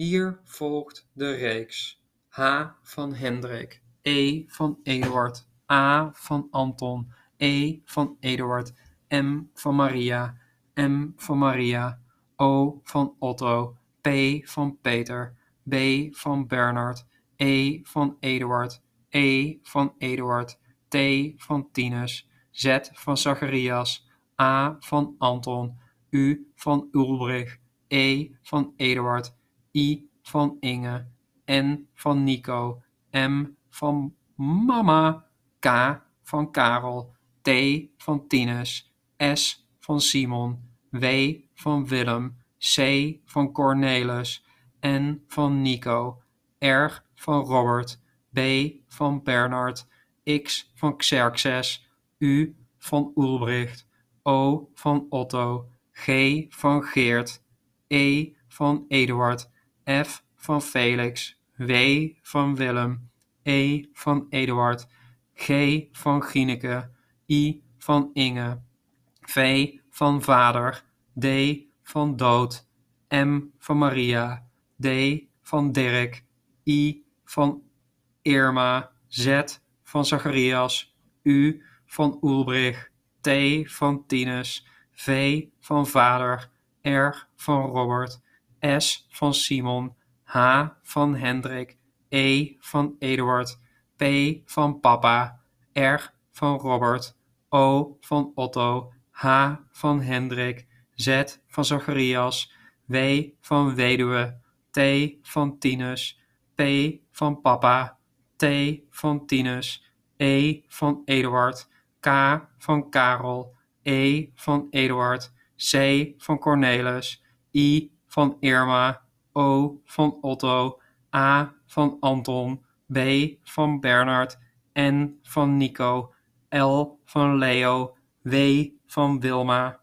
Hier volgt de reeks: H van Hendrik, E van Eduard, A van Anton, E van Eduard, M van Maria, M van Maria, O van Otto, P van Peter, B van Bernard, E van Eduard, E van Eduard, T van Tinus, Z van Zacharias, A van Anton, U van Ulbrich, E van Eduard, I van Inge, N van Nico, M van Mama, K van Karel, T van Tinus, S van Simon, W van Willem, C van Cornelis, N van Nico, R van Robert, B van Bernard, X van Xerxes, U van Ulbricht, O van Otto, G van Geert, E van Eduard, F van Felix, W van Willem, E van Eduard, G van Gineke, I van Inge, V van Vader, D van Dood, M van Maria, D van Dirk, I van Irma, Z van Zacharias, U van Ulbrich, T van Tinus, V van Vader, R van Robert, S van Simon, H van Hendrik, E van Eduard, P van Papa, R van Robert, O van Otto, H van Hendrik, Z van Zacharias, W van Weduwe, T van Tinus, P van Papa, T van Tinus, E van Eduard, K van Karel, E van Eduard, C van Cornelis, I van Irma, O van Otto, A van Anton, B van Bernard, N van Nico, L van Leo, W van Wilma,